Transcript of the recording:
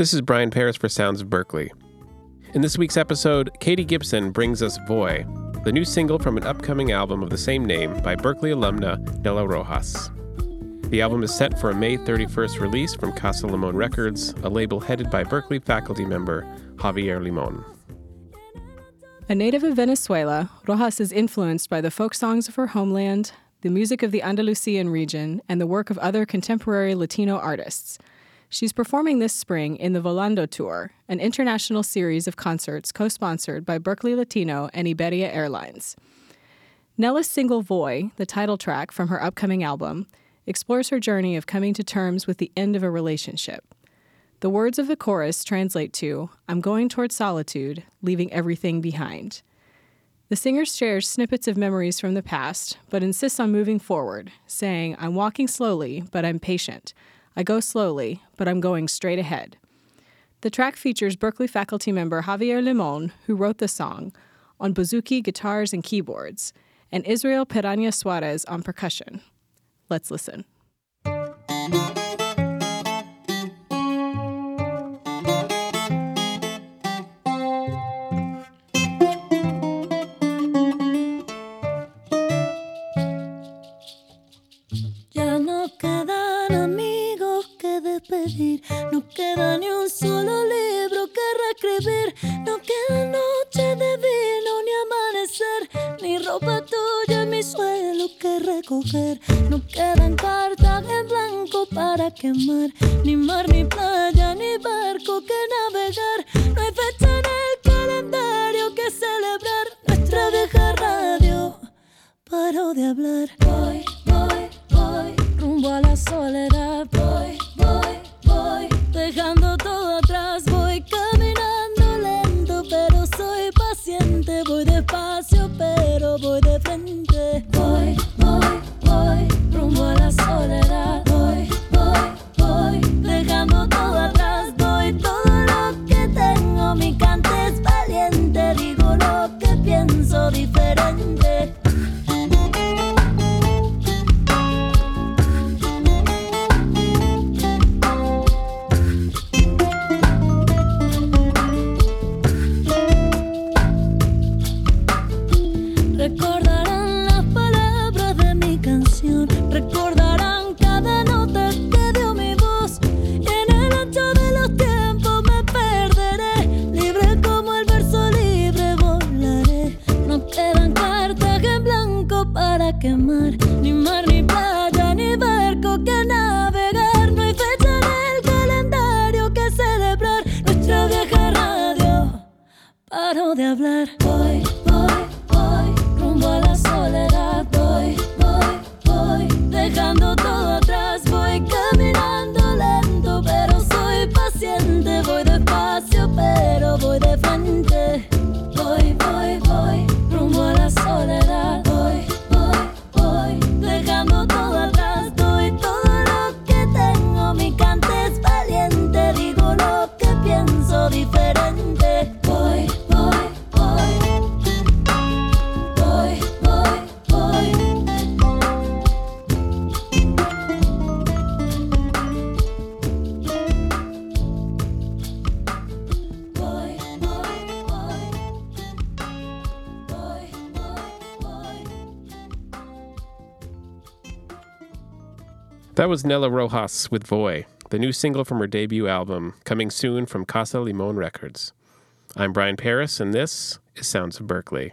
This is Brian Paris for Sounds of Berklee. In this week's episode, Katie Gibson brings us Voy, the new single from an upcoming album of the same name by Berklee alumna Nella Rojas. The album is set for a May 31st release from Casa Limon Records, a label headed by Berklee faculty member Javier Limon. A native of Venezuela, Rojas is influenced by the folk songs of her homeland, the music of the Andalusian region, and the work of other contemporary Latino artists – She's performing this spring in the Volando Tour, an international series of concerts co sponsored by Berklee Latino and Iberia Airlines. Nella's single Voy, the title track from her upcoming album, explores her journey of coming to terms with the end of a relationship. The words of the chorus translate to I'm going toward solitude, leaving everything behind. The singer shares snippets of memories from the past, but insists on moving forward, saying, I'm walking slowly, but I'm patient. I go slowly, but I'm going straight ahead. The track features Berklee faculty member Javier Limon, who wrote the song, on bouzouki guitars and keyboards, and Israel Piraña Suarez on percussion. Let's listen. No queda ni un solo libro que reescribir. No queda noche de vino ni amanecer. Ni ropa tuya en mi suelo que recoger. No quedan cartas en blanco para quemar. Ni mar, ni playa, ni barco que navegar. No hay fecha pero voy ni mar, ni playa, ni barco que navegar. No hay fecha en el calendario que celebrar. Nuestra vieja radio paró de hablar. Voy, voy, voy, rumbo a la soledad. Voy, voy, voy, dejando todo That was Nella Rojas with Voy, the new single from her debut album, coming soon from Casa Limon Records. I'm Brian Paris, and this is Sounds of Berklee.